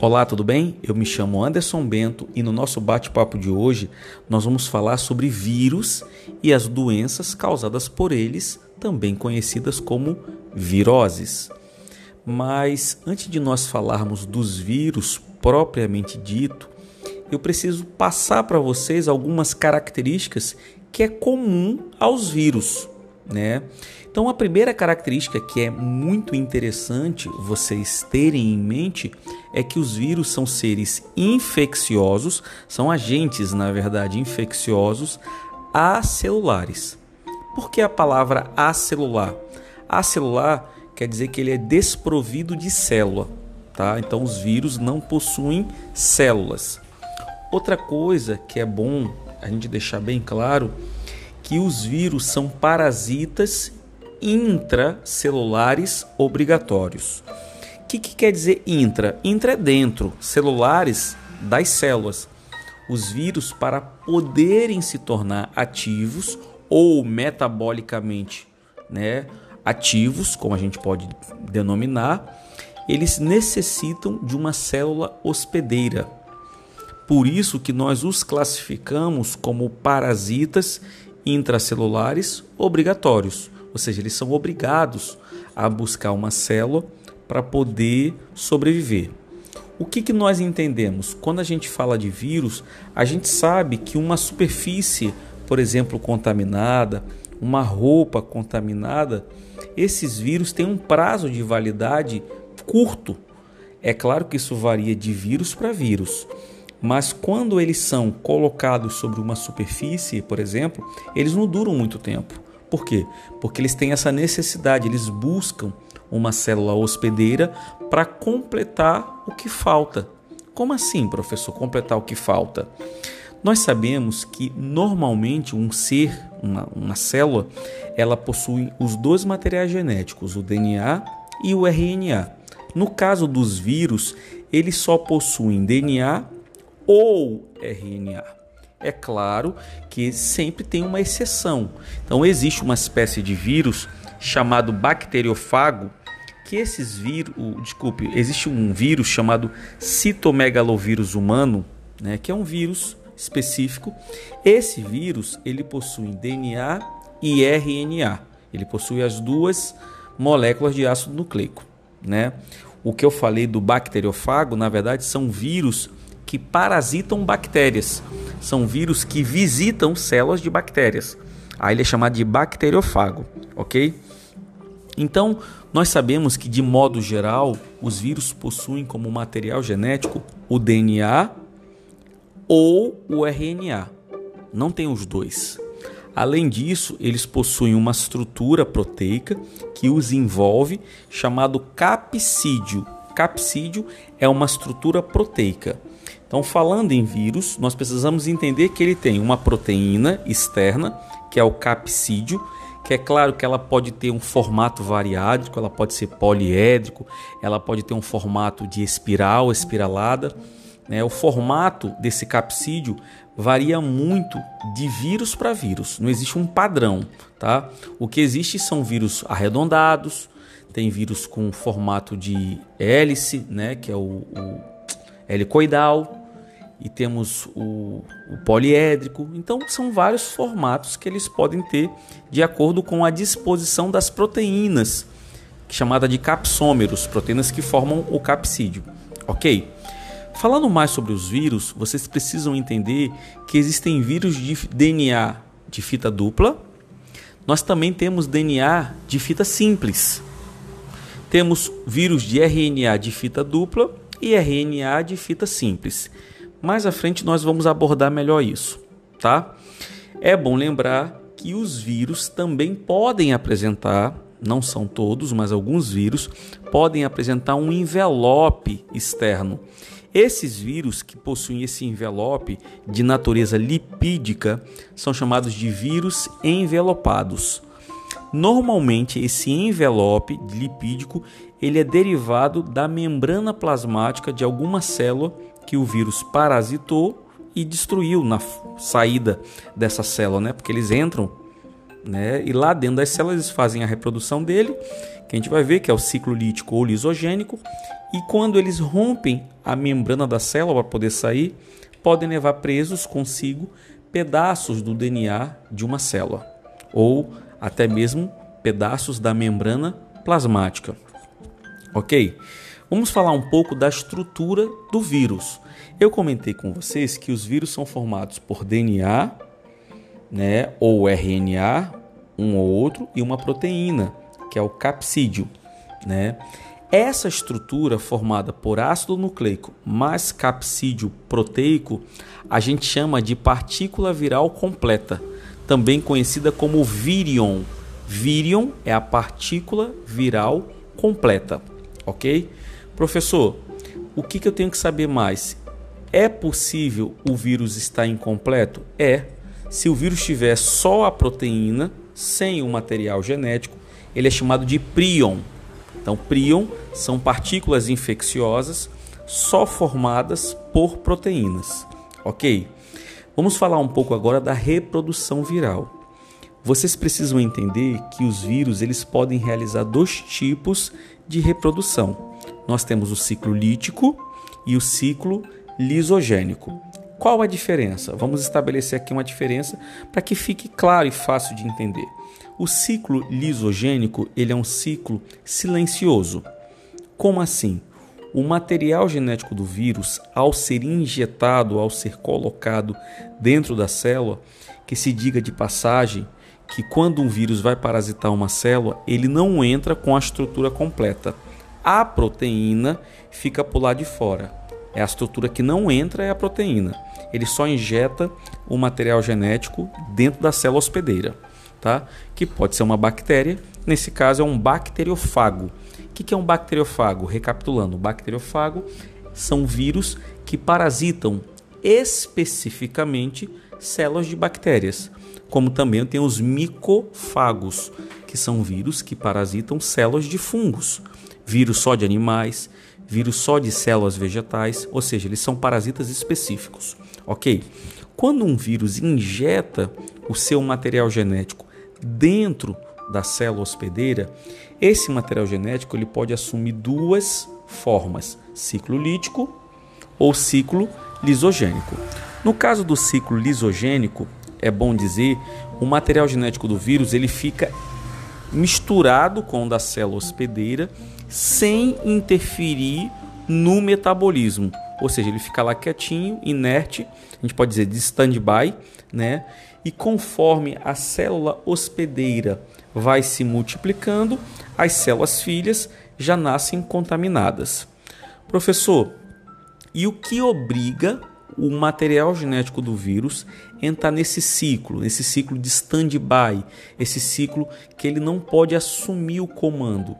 Olá, tudo bem? Eu me chamo Anderson Bento e no nosso bate-papo de hoje nós vamos falar sobre vírus e as doenças causadas por eles, também conhecidas como viroses. Mas antes de nós falarmos dos vírus propriamente dito, eu preciso passar para vocês algumas características que é comum aos vírus, né? Então, a primeira característica que é muito interessante vocês terem em mente é que os vírus são seres infecciosos, são agentes, na verdade, infecciosos acelulares. Por que a palavra acelular? Acelular quer dizer que ele é desprovido de célula, tá? Então, os vírus não possuem células. Outra coisa que é bom a gente deixar bem claro que os vírus são parasitas intracelulares obrigatórios. O que, que quer dizer intra? Intra é dentro, celulares das células. Os vírus, para poderem se tornar ativos ou metabolicamente né, ativos, como a gente pode denominar, eles necessitam de uma célula hospedeira. Por isso que nós os classificamos como parasitas intracelulares obrigatórios ou seja, eles são obrigados a buscar uma célula para poder sobreviver. O que, que nós entendemos? Quando a gente fala de vírus, a gente sabe que uma superfície, por exemplo, contaminada, uma roupa contaminada, esses vírus têm um prazo de validade curto. É claro que isso varia de vírus para vírus, mas quando eles são colocados sobre uma superfície, por exemplo, eles não duram muito tempo. Por quê? Porque eles têm essa necessidade, eles buscam uma célula hospedeira para completar o que falta. Como assim, professor, completar o que falta? Nós sabemos que normalmente um ser, uma, uma célula, ela possui os dois materiais genéticos, o DNA e o RNA. No caso dos vírus, eles só possuem DNA ou RNA. É claro que sempre tem uma exceção. Então existe uma espécie de vírus chamado bacteriofago que esses vírus, desculpe, existe um vírus chamado citomegalovírus humano, né, que é um vírus específico. Esse vírus ele possui DNA e RNA. Ele possui as duas moléculas de ácido nucleico, né? O que eu falei do bacteriofago, na verdade, são vírus que parasitam bactérias são vírus que visitam células de bactérias. Aí ele é chamado de bacteriofago, ok? Então, nós sabemos que, de modo geral, os vírus possuem como material genético o DNA ou o RNA. Não tem os dois. Além disso, eles possuem uma estrutura proteica que os envolve, chamado capsídio. Capsídio é uma estrutura proteica. Então, falando em vírus, nós precisamos entender que ele tem uma proteína externa, que é o capsídio, que é claro que ela pode ter um formato variádico, ela pode ser poliédrico, ela pode ter um formato de espiral, espiralada. Né? O formato desse capsídio varia muito de vírus para vírus, não existe um padrão. Tá? O que existe são vírus arredondados, tem vírus com formato de hélice, né? que é o, o helicoidal, e temos o, o, poliédrico. Então, são vários formatos que eles podem ter de acordo com a disposição das proteínas, chamada de capsômeros, proteínas que formam o capsídio. Ok? Falando mais sobre os vírus, vocês precisam entender que existem vírus de DNA de fita dupla. Nós também temos DNA de fita simples. Temos vírus de RNA de fita dupla e RNA de fita simples. Mais à frente nós vamos abordar melhor isso, tá? É bom lembrar que os vírus também podem apresentar, não são todos, mas alguns vírus podem apresentar um envelope externo. Esses vírus que possuem esse envelope de natureza lipídica são chamados de vírus envelopados. Normalmente esse envelope lipídico ele é derivado da membrana plasmática de alguma célula que o vírus parasitou e destruiu na saída dessa célula, né? Porque eles entram né? E lá dentro das células eles fazem a reprodução dele, que a gente vai ver que é o ciclo lítico ou lisogênico. E quando eles rompem a membrana da célula para poder sair, podem levar presos consigo pedaços do DNA de uma célula ou até mesmo pedaços da membrana plasmática. Ok? Vamos falar um pouco da estrutura do vírus. Eu comentei com vocês que os vírus são formados por DNA, né, ou RNA, um ou outro, e uma proteína, que é o capsídeo, né? Essa estrutura formada por ácido nucleico mais capsídeo proteico, a gente chama de partícula viral completa, também conhecida como virion. Virion é a partícula viral completa, ok? Professor, o que, que eu tenho que saber mais? É possível o vírus estar incompleto? É. Se o vírus tiver só a proteína, sem o material genético, ele é chamado de prion. Então, prion são partículas infecciosas só formadas por proteínas, ok? Vamos falar um pouco agora da reprodução viral. Vocês precisam entender que os vírus eles podem realizar dois tipos de reprodução. Nós temos o ciclo lítico e o ciclo lisogênico. Qual a diferença? Vamos estabelecer aqui uma diferença para que fique claro e fácil de entender. O ciclo lisogênico ele é um ciclo silencioso. Como assim? O material genético do vírus, ao ser injetado, ao ser colocado dentro da célula, que se diga de passagem que quando um vírus vai parasitar uma célula, ele não entra com a estrutura completa. A proteína fica por lá de fora. É a estrutura que não entra é a proteína. Ele só injeta o material genético dentro da célula hospedeira tá? que pode ser uma bactéria, nesse caso é um bacteriofago. O que é um bacteriofago? Recapitulando, bacteriofago são vírus que parasitam especificamente células de bactérias, como também tem os micofagos, que são vírus que parasitam células de fungos, vírus só de animais, vírus só de células vegetais, ou seja, eles são parasitas específicos, ok? Quando um vírus injeta o seu material genético dentro da célula hospedeira, esse material genético ele pode assumir duas formas: ciclo lítico ou ciclo lisogênico. No caso do ciclo lisogênico, é bom dizer, o material genético do vírus ele fica misturado com o da célula hospedeira sem interferir no metabolismo. Ou seja, ele fica lá quietinho, inerte, a gente pode dizer de stand-by, né? e conforme a célula hospedeira vai se multiplicando, as células filhas já nascem contaminadas. Professor, e o que obriga o material genético do vírus entrar nesse ciclo, nesse ciclo de stand-by, esse ciclo que ele não pode assumir o comando?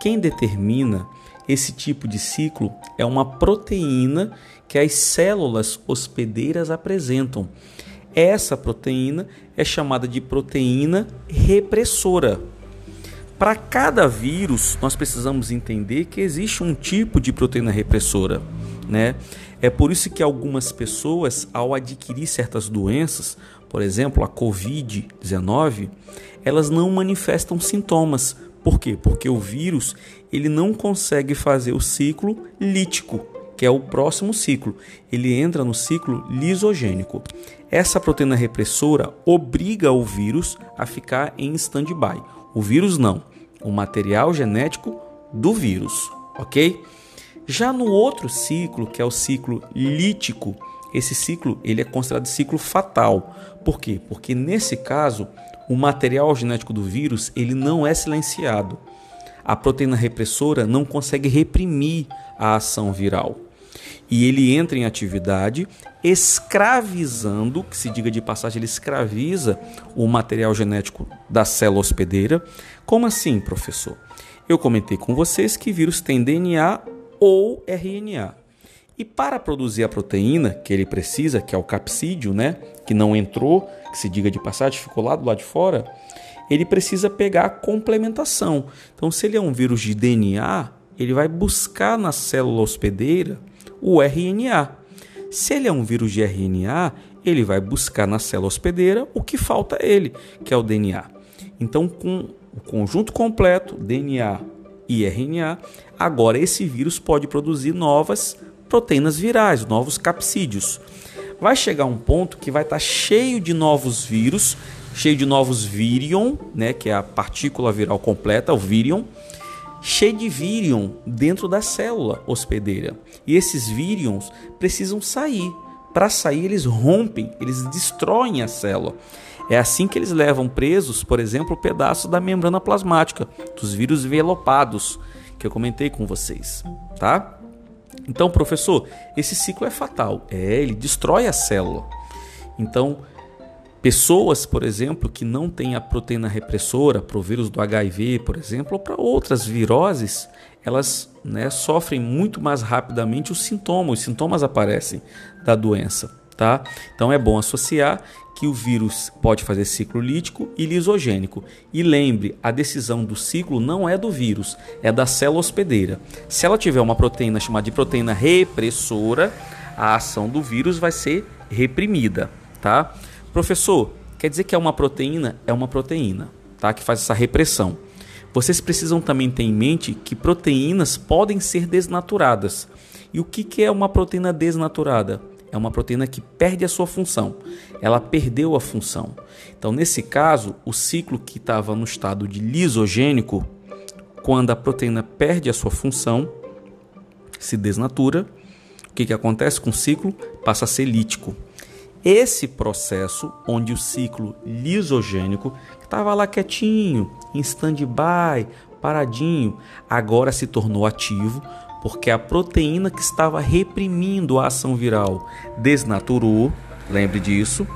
Quem determina esse tipo de ciclo é uma proteína que as células hospedeiras apresentam. Essa proteína é chamada de proteína repressora. Para cada vírus, nós precisamos entender que existe um tipo de proteína repressora, né? É por isso que algumas pessoas, ao adquirir certas doenças, por exemplo, a COVID-19, elas não manifestam sintomas. Por quê? Porque o vírus ele não consegue fazer o ciclo lítico, que é o próximo ciclo. Ele entra no ciclo lisogênico. Essa proteína repressora obriga o vírus a ficar em stand-by. O vírus não, o material genético do vírus, ok? Já no outro ciclo, que é o ciclo lítico, esse ciclo ele é considerado ciclo fatal. Por quê? Porque nesse caso o material genético do vírus ele não é silenciado. A proteína repressora não consegue reprimir a ação viral e ele entra em atividade escravizando, que se diga de passagem, ele escraviza o material genético da célula hospedeira. Como assim, professor? Eu comentei com vocês que vírus tem DNA ou RNA. E para produzir a proteína que ele precisa, que é o capsídeo, né, que não entrou, que se diga de passagem, ficou lá do lado de fora, ele precisa pegar a complementação. Então, se ele é um vírus de DNA, ele vai buscar na célula hospedeira o RNA. Se ele é um vírus de RNA, ele vai buscar na célula hospedeira o que falta a ele, que é o DNA. Então, com o conjunto completo, DNA e RNA, agora esse vírus pode produzir novas proteínas virais, novos capsídeos. Vai chegar um ponto que vai estar tá cheio de novos vírus, cheio de novos virion, né, que é a partícula viral completa, o virion, cheio de virion dentro da célula hospedeira. E esses virions precisam sair. Para sair, eles rompem, eles destroem a célula. É assim que eles levam presos, por exemplo, o pedaço da membrana plasmática, dos vírus envelopados, que eu comentei com vocês, tá? Então, professor, esse ciclo é fatal. É, ele destrói a célula. Então, pessoas, por exemplo, que não têm a proteína repressora para o vírus do HIV, por exemplo, ou para outras viroses, elas né, sofrem muito mais rapidamente os sintomas. Os sintomas aparecem da doença. Tá? Então é bom associar que o vírus pode fazer ciclo lítico e lisogênico. E lembre, a decisão do ciclo não é do vírus, é da célula hospedeira. Se ela tiver uma proteína chamada de proteína repressora, a ação do vírus vai ser reprimida, tá? Professor, quer dizer que é uma proteína? É uma proteína, tá? Que faz essa repressão. Vocês precisam também ter em mente que proteínas podem ser desnaturadas. E o que, que é uma proteína desnaturada? é uma proteína que perde a sua função. Ela perdeu a função. Então, nesse caso, o ciclo que estava no estado de lisogênico, quando a proteína perde a sua função, se desnatura, o que, que acontece com o ciclo? Passa a ser lítico. Esse processo, onde o ciclo lisogênico, que estava lá quietinho, em stand-by, paradinho, agora se tornou ativo, porque a proteína que estava reprimindo a ação viral desnaturou, lembre disso.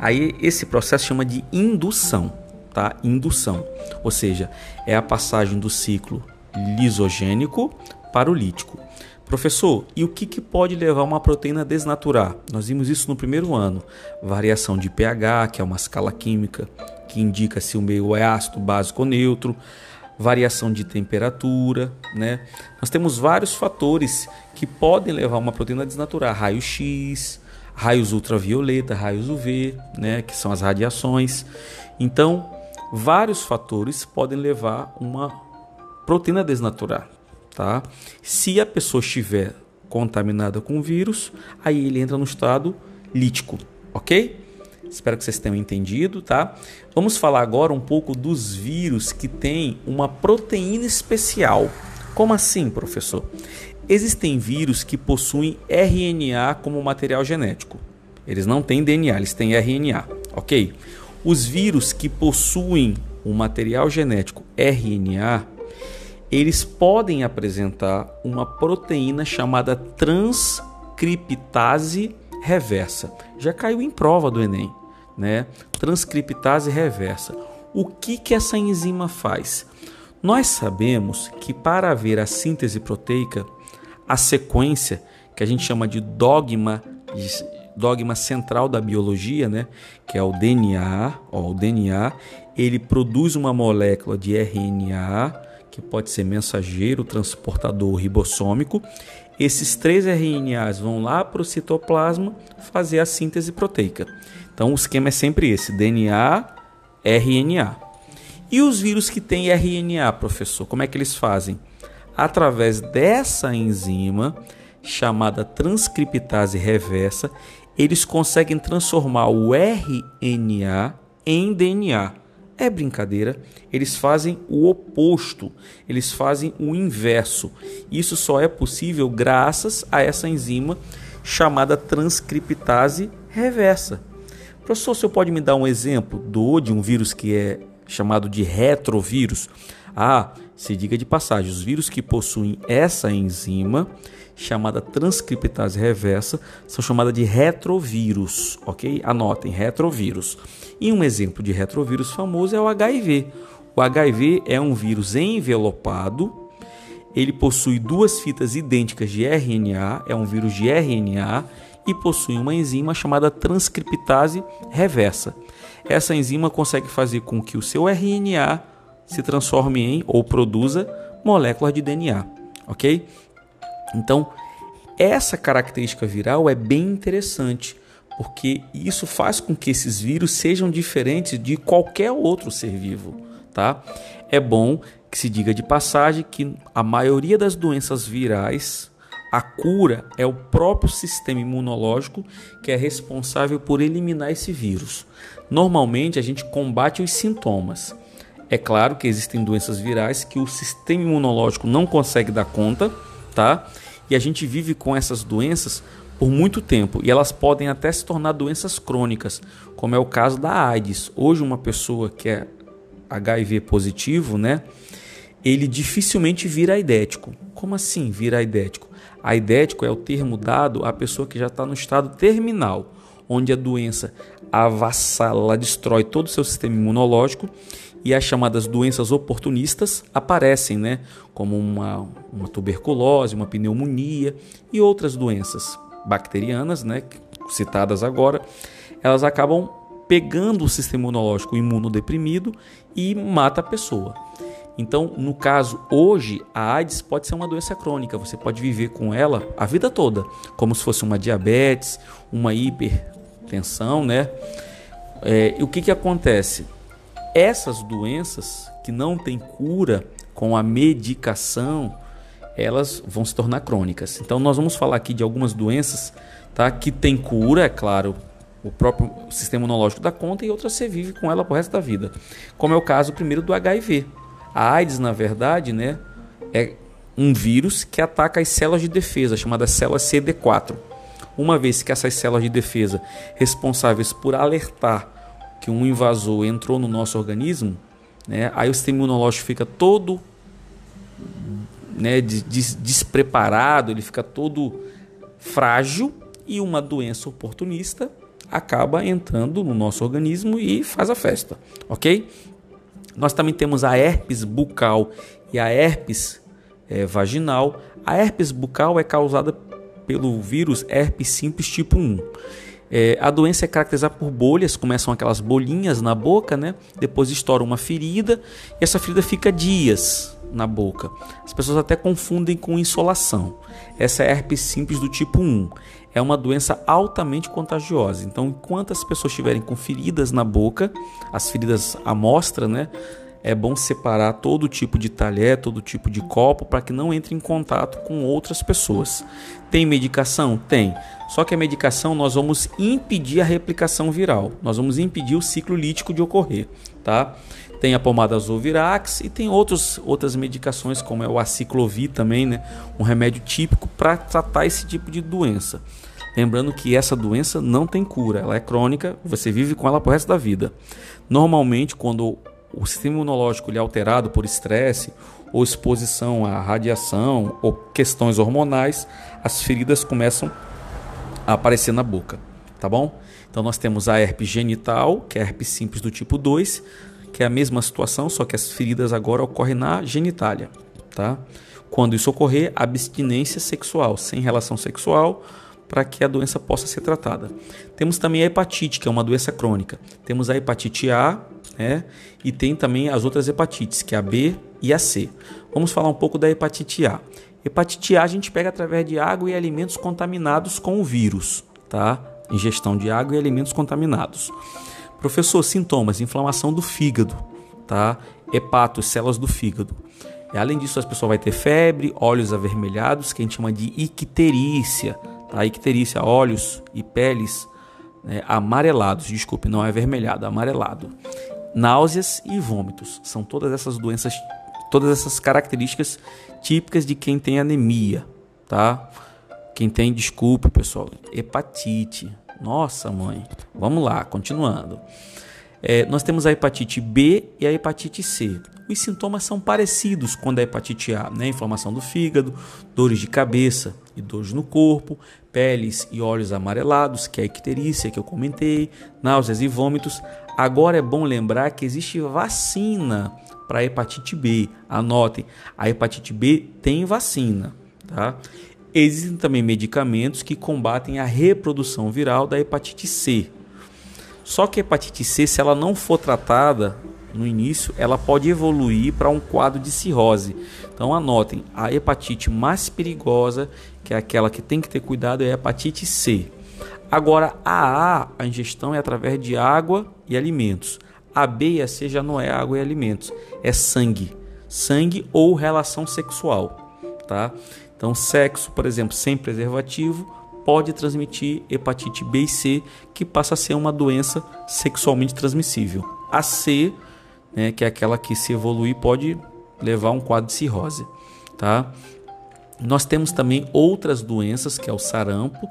Aí esse processo chama de indução, tá? Indução, ou seja, é a passagem do ciclo lisogênico para o lítico. Professor, e o que, que pode levar uma proteína a desnaturar? Nós vimos isso no primeiro ano. Variação de pH, que é uma escala química que indica se o meio é ácido, básico ou neutro variação de temperatura, né? Nós temos vários fatores que podem levar uma proteína a desnaturar, raio-x, raios ultravioleta, raios UV, né, que são as radiações. Então, vários fatores podem levar uma proteína a desnaturar, tá? Se a pessoa estiver contaminada com o vírus, aí ele entra no estado lítico, ok? Espero que vocês tenham entendido, tá? Vamos falar agora um pouco dos vírus que têm uma proteína especial. Como assim, professor? Existem vírus que possuem RNA como material genético. Eles não têm DNA, eles têm RNA, ok? Os vírus que possuem um material genético RNA, eles podem apresentar uma proteína chamada transcriptase reversa. Já caiu em prova do Enem né? transcriptase reversa. O que, que essa enzima faz? Nós sabemos que para haver a síntese proteica, a sequência, que a gente chama de dogma, dogma central da biologia, né? que é o DNA, ó, o DNA, ele produz uma molécula de RNA, que pode ser mensageiro, transportador ribossômico. Esses três RNAs vão lá para o citoplasma fazer a síntese proteica. Então o esquema é sempre esse: DNA, RNA. E os vírus que têm RNA, professor, como é que eles fazem? Através dessa enzima chamada transcriptase reversa, eles conseguem transformar o RNA em DNA. É brincadeira, eles fazem o oposto, eles fazem o inverso. Isso só é possível graças a essa enzima chamada transcriptase reversa. Professor, o senhor pode me dar um exemplo do, de um vírus que é chamado de retrovírus? Ah, se diga de passagem, os vírus que possuem essa enzima, chamada transcriptase reversa, são chamados de retrovírus, ok? Anotem, retrovírus. E um exemplo de retrovírus famoso é o HIV. O HIV é um vírus envelopado, ele possui duas fitas idênticas de RNA, é um vírus de RNA, e possui uma enzima chamada transcriptase reversa. Essa enzima consegue fazer com que o seu RNA se transforme em ou produza moléculas de DNA, ok? Então, essa característica viral é bem interessante, porque isso faz com que esses vírus sejam diferentes de qualquer outro ser vivo, tá? É bom que se diga de passagem que a maioria das doenças virais, a cura é o próprio sistema imunológico que é responsável por eliminar esse vírus. Normalmente a gente combate os sintomas. É claro que existem doenças virais que o sistema imunológico não consegue dar conta, tá? E a gente vive com essas doenças por muito tempo e elas podem até se tornar doenças crônicas, como é o caso da AIDS. Hoje uma pessoa que é HIV positivo, né? ele dificilmente vira aidético. Como assim vira aidético? Aidético é o termo dado à pessoa que já está no estado terminal, onde a doença avassala, destrói todo o seu sistema imunológico e as chamadas doenças oportunistas aparecem, né? Como uma, uma tuberculose, uma pneumonia e outras doenças bacterianas, né? Citadas agora, elas acabam pegando o sistema imunológico imunodeprimido e mata a pessoa. Então, no caso, hoje, a AIDS pode ser uma doença crônica. Você pode viver com ela a vida toda, como se fosse uma diabetes, uma hipertensão, né? É, o que, que acontece? Essas doenças que não têm cura com a medicação, elas vão se tornar crônicas. Então, nós vamos falar aqui de algumas doenças tá, que têm cura, é claro, o próprio sistema imunológico dá conta, e outras você vive com ela pro resto da vida. Como é o caso primeiro do HIV. A AIDS, na verdade, né, é um vírus que ataca as células de defesa, chamadas células CD4. Uma vez que essas células de defesa responsáveis por alertar que um invasor entrou no nosso organismo, né, aí o sistema imunológico fica todo né, des despreparado, ele fica todo frágil e uma doença oportunista acaba entrando no nosso organismo e faz a festa, ok? Nós também temos a herpes bucal e a herpes é, vaginal. A herpes bucal é causada pelo vírus herpes simples tipo 1. É, a doença é caracterizada por bolhas, começam aquelas bolinhas na boca, né? Depois estoura uma ferida e essa ferida fica dias na boca. As pessoas até confundem com insolação. Essa é herpes simples do tipo 1 é uma doença altamente contagiosa. Então, enquanto as pessoas estiverem com feridas na boca, as feridas à mostra, né? É bom separar todo tipo de talher, todo tipo de copo, para que não entre em contato com outras pessoas. Tem medicação? Tem. Só que a medicação nós vamos impedir a replicação viral, nós vamos impedir o ciclo lítico de ocorrer, tá? Tem a pomada Zovirax e tem outros, outras medicações, como é o aciclovir também, né? Um remédio típico para tratar esse tipo de doença. Lembrando que essa doença não tem cura, ela é crônica, você vive com ela pro resto da vida. Normalmente, quando o sistema imunológico é alterado por estresse ou exposição à radiação ou questões hormonais, as feridas começam a aparecer na boca, tá bom? Então nós temos a herpes genital, que é a herpes simples do tipo 2, que é a mesma situação, só que as feridas agora ocorrem na genitália, tá? Quando isso ocorrer, abstinência sexual, sem relação sexual, para que a doença possa ser tratada. Temos também a hepatite, que é uma doença crônica. Temos a hepatite A, né? E tem também as outras hepatites, que é a B e a C. Vamos falar um pouco da hepatite A. Hepatite A a gente pega através de água e alimentos contaminados com o vírus, tá? Ingestão de água e alimentos contaminados. Professor, sintomas: inflamação do fígado, tá? Hepato, células do fígado. E, além disso, as pessoas vai ter febre, olhos avermelhados, que a gente chama de icterícia, tá? Icterícia, olhos e peles né, amarelados, desculpe, não é avermelhado, é amarelado. Náuseas e vômitos, são todas essas doenças, todas essas características típicas de quem tem anemia, tá? Quem tem, desculpe, pessoal, hepatite, nossa, mãe. Vamos lá, continuando. É, nós temos a hepatite B e a hepatite C. Os sintomas são parecidos com a hepatite A, né? Inflamação do fígado, dores de cabeça e dores no corpo, peles e olhos amarelados, que é a icterícia que eu comentei, náuseas e vômitos. Agora é bom lembrar que existe vacina para hepatite B. Anotem, a hepatite B tem vacina, tá? Existem também medicamentos que combatem a reprodução viral da hepatite C. Só que a hepatite C, se ela não for tratada no início, ela pode evoluir para um quadro de cirrose. Então anotem, a hepatite mais perigosa, que é aquela que tem que ter cuidado, é a hepatite C. Agora, a A, a ingestão é através de água e alimentos. A B e a C já não é água e alimentos, é sangue. Sangue ou relação sexual, tá? Então, sexo, por exemplo, sem preservativo, pode transmitir hepatite B e C, que passa a ser uma doença sexualmente transmissível. A C, né, que é aquela que se evoluir pode levar a um quadro de cirrose, tá? Nós temos também outras doenças, que é o sarampo,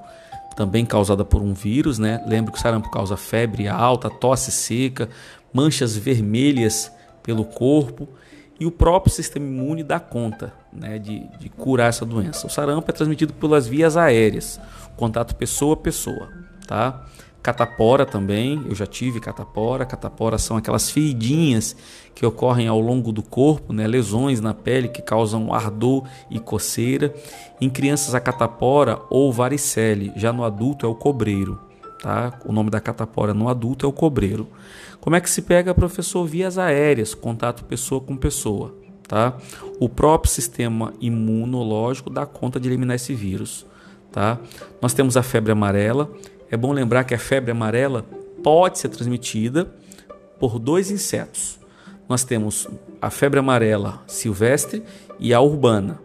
também causada por um vírus, né? Lembra que o sarampo causa febre alta, tosse seca, manchas vermelhas pelo corpo e o próprio sistema imune dá conta né, de, de curar essa doença. O sarampo é transmitido pelas vias aéreas, contato pessoa a pessoa, tá? Catapora também, eu já tive catapora. Catapora são aquelas feridinhas que ocorrem ao longo do corpo, né? lesões na pele que causam ardor e coceira. Em crianças, a catapora ou varicele, já no adulto é o cobreiro. Tá? O nome da catapora no adulto é o cobreiro. Como é que se pega, professor? Vias aéreas, contato pessoa com pessoa. Tá? O próprio sistema imunológico dá conta de eliminar esse vírus. Tá? Nós temos a febre amarela. É bom lembrar que a febre amarela pode ser transmitida por dois insetos. Nós temos a febre amarela silvestre e a urbana.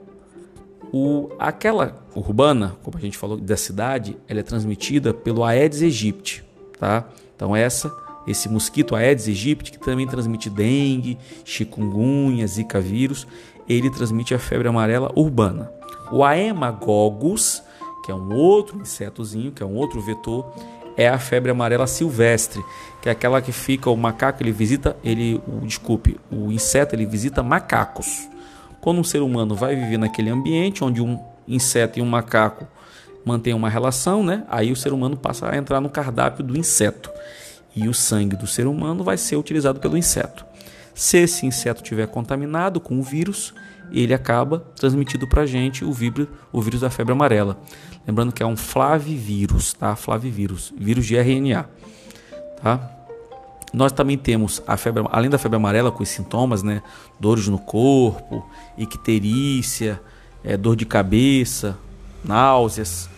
O, aquela urbana, como a gente falou da cidade, ela é transmitida pelo Aedes aegypti, tá? Então essa esse mosquito Aedes aegypti, que também transmite dengue, chikungunya, zika vírus, ele transmite a febre amarela urbana. O Aemagogus, que é um outro insetozinho, que é um outro vetor, é a febre amarela silvestre, que é aquela que fica o macaco ele visita, ele, o, desculpe, o inseto ele visita macacos. Quando um ser humano vai viver naquele ambiente onde um inseto e um macaco mantêm uma relação, né? Aí o ser humano passa a entrar no cardápio do inseto e o sangue do ser humano vai ser utilizado pelo inseto. Se esse inseto tiver contaminado com o vírus, ele acaba transmitindo para a gente o, vírus, o vírus da febre amarela. Lembrando que é um flavivírus, tá? Flavivírus, vírus de RNA, tá? Nós também temos a febre, além da febre amarela com os sintomas, né? Dores no corpo, icterícia, é, dor de cabeça, náuseas.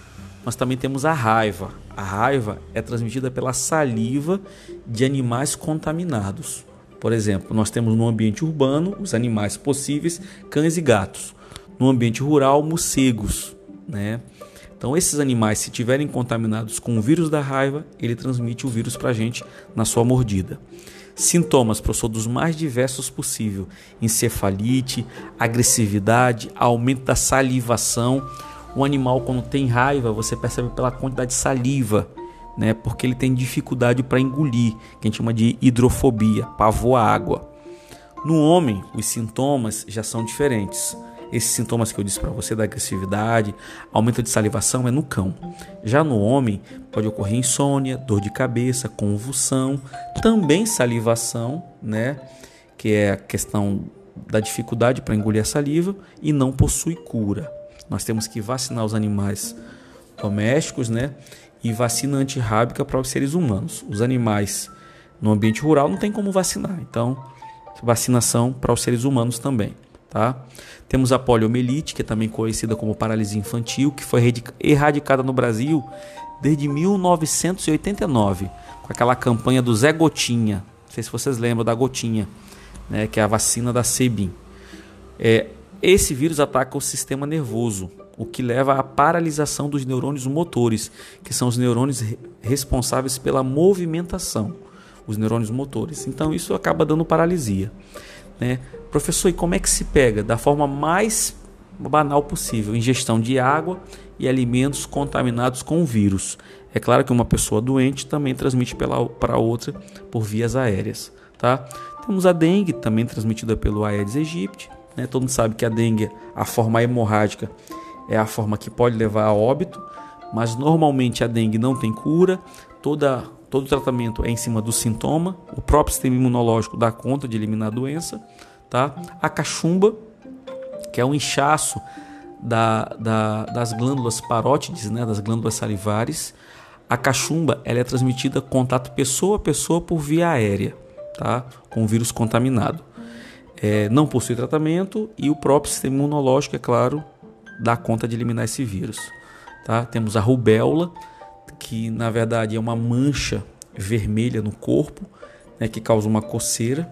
Nós também temos a raiva. A raiva é transmitida pela saliva de animais contaminados. Por exemplo, nós temos no ambiente urbano os animais possíveis, cães e gatos. No ambiente rural, morcegos, né? Então, esses animais, se tiverem contaminados com o vírus da raiva, ele transmite o vírus para a gente na sua mordida. Sintomas, professor, dos mais diversos possível: encefalite, agressividade, aumento da salivação, o animal, quando tem raiva, você percebe pela quantidade de saliva, né? Porque ele tem dificuldade para engolir, que a gente chama de hidrofobia, pavor à água. No homem, os sintomas já são diferentes. Esses sintomas que eu disse para você da agressividade, aumento de salivação é no cão. Já no homem pode ocorrer insônia, dor de cabeça, convulsão, também salivação, né? Que é a questão da dificuldade para engolir a saliva e não possui cura. Nós temos que vacinar os animais domésticos, né? E vacina antirrábica para os seres humanos. Os animais no ambiente rural não tem como vacinar. Então, vacinação para os seres humanos também, tá? Temos a poliomielite, que é também conhecida como paralisia infantil, que foi erradicada no Brasil desde 1989, com aquela campanha do Zé Gotinha. Não sei se vocês lembram da Gotinha, né, que é a vacina da Sebin. É, esse vírus ataca o sistema nervoso, o que leva à paralisação dos neurônios motores, que são os neurônios responsáveis pela movimentação, os neurônios motores. Então isso acaba dando paralisia. Né? Professor, e como é que se pega? Da forma mais banal possível: ingestão de água e alimentos contaminados com vírus. É claro que uma pessoa doente também transmite para outra por vias aéreas. Tá? Temos a dengue, também transmitida pelo Aedes aegypti né? Todo mundo sabe que a dengue, a forma hemorrágica, é a forma que pode levar a óbito, mas normalmente a dengue não tem cura. Toda, todo o tratamento é em cima do sintoma. O próprio sistema imunológico dá conta de eliminar a doença. Tá? A cachumba, que é um inchaço da, da, das glândulas parótides, né? das glândulas salivares. A cachumba ela é transmitida contato pessoa a pessoa por via aérea, tá? com o vírus contaminado é, não possui tratamento e o próprio sistema imunológico, é claro, dá conta de eliminar esse vírus. Tá? Temos a rubéola, que na verdade é uma mancha vermelha no corpo, né, que causa uma coceira.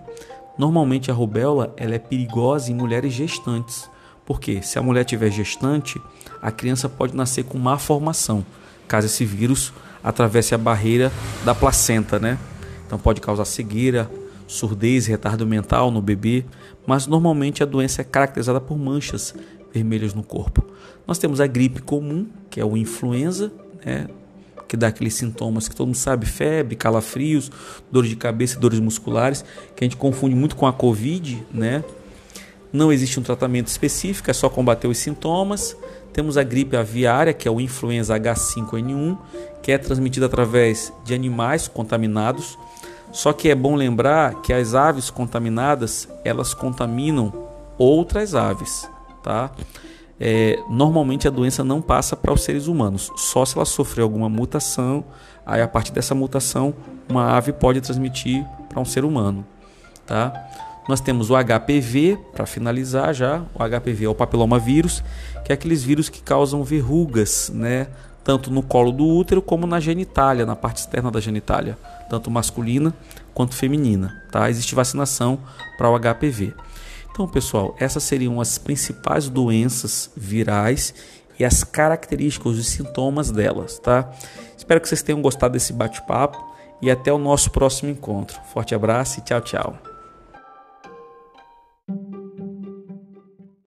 Normalmente a rubéola ela é perigosa em mulheres gestantes, porque se a mulher tiver gestante, a criança pode nascer com má formação, caso esse vírus atravesse a barreira da placenta, né? Então pode causar cegueira, surdez, retardo mental no bebê, mas normalmente a doença é caracterizada por manchas vermelhas no corpo. Nós temos a gripe comum, que é o influenza, né? que dá aqueles sintomas que todo mundo sabe, febre, calafrios, dores de cabeça, dores musculares, que a gente confunde muito com a Covid, né? Não existe um tratamento específico, é só combater os sintomas. Temos a gripe aviária, que é o influenza H5N1, que é transmitida através de animais contaminados. Só que é bom lembrar que as aves contaminadas, elas contaminam outras aves, tá? é, normalmente a doença não passa para os seres humanos, só se ela sofrer alguma mutação, aí a partir dessa mutação uma ave pode transmitir para um ser humano, tá? Nós temos o HPV, para finalizar já, o HPV é o papilomavírus, que é aqueles vírus que causam verrugas, né? Tanto no colo do útero como na genitália, na parte externa da genitália, tanto masculina quanto feminina, tá? Existe vacinação para o HPV. Então, pessoal, essas seriam as principais doenças virais e as características, os sintomas delas, tá? Espero que vocês tenham gostado desse bate-papo e até o nosso próximo encontro. Forte abraço e tchau, tchau.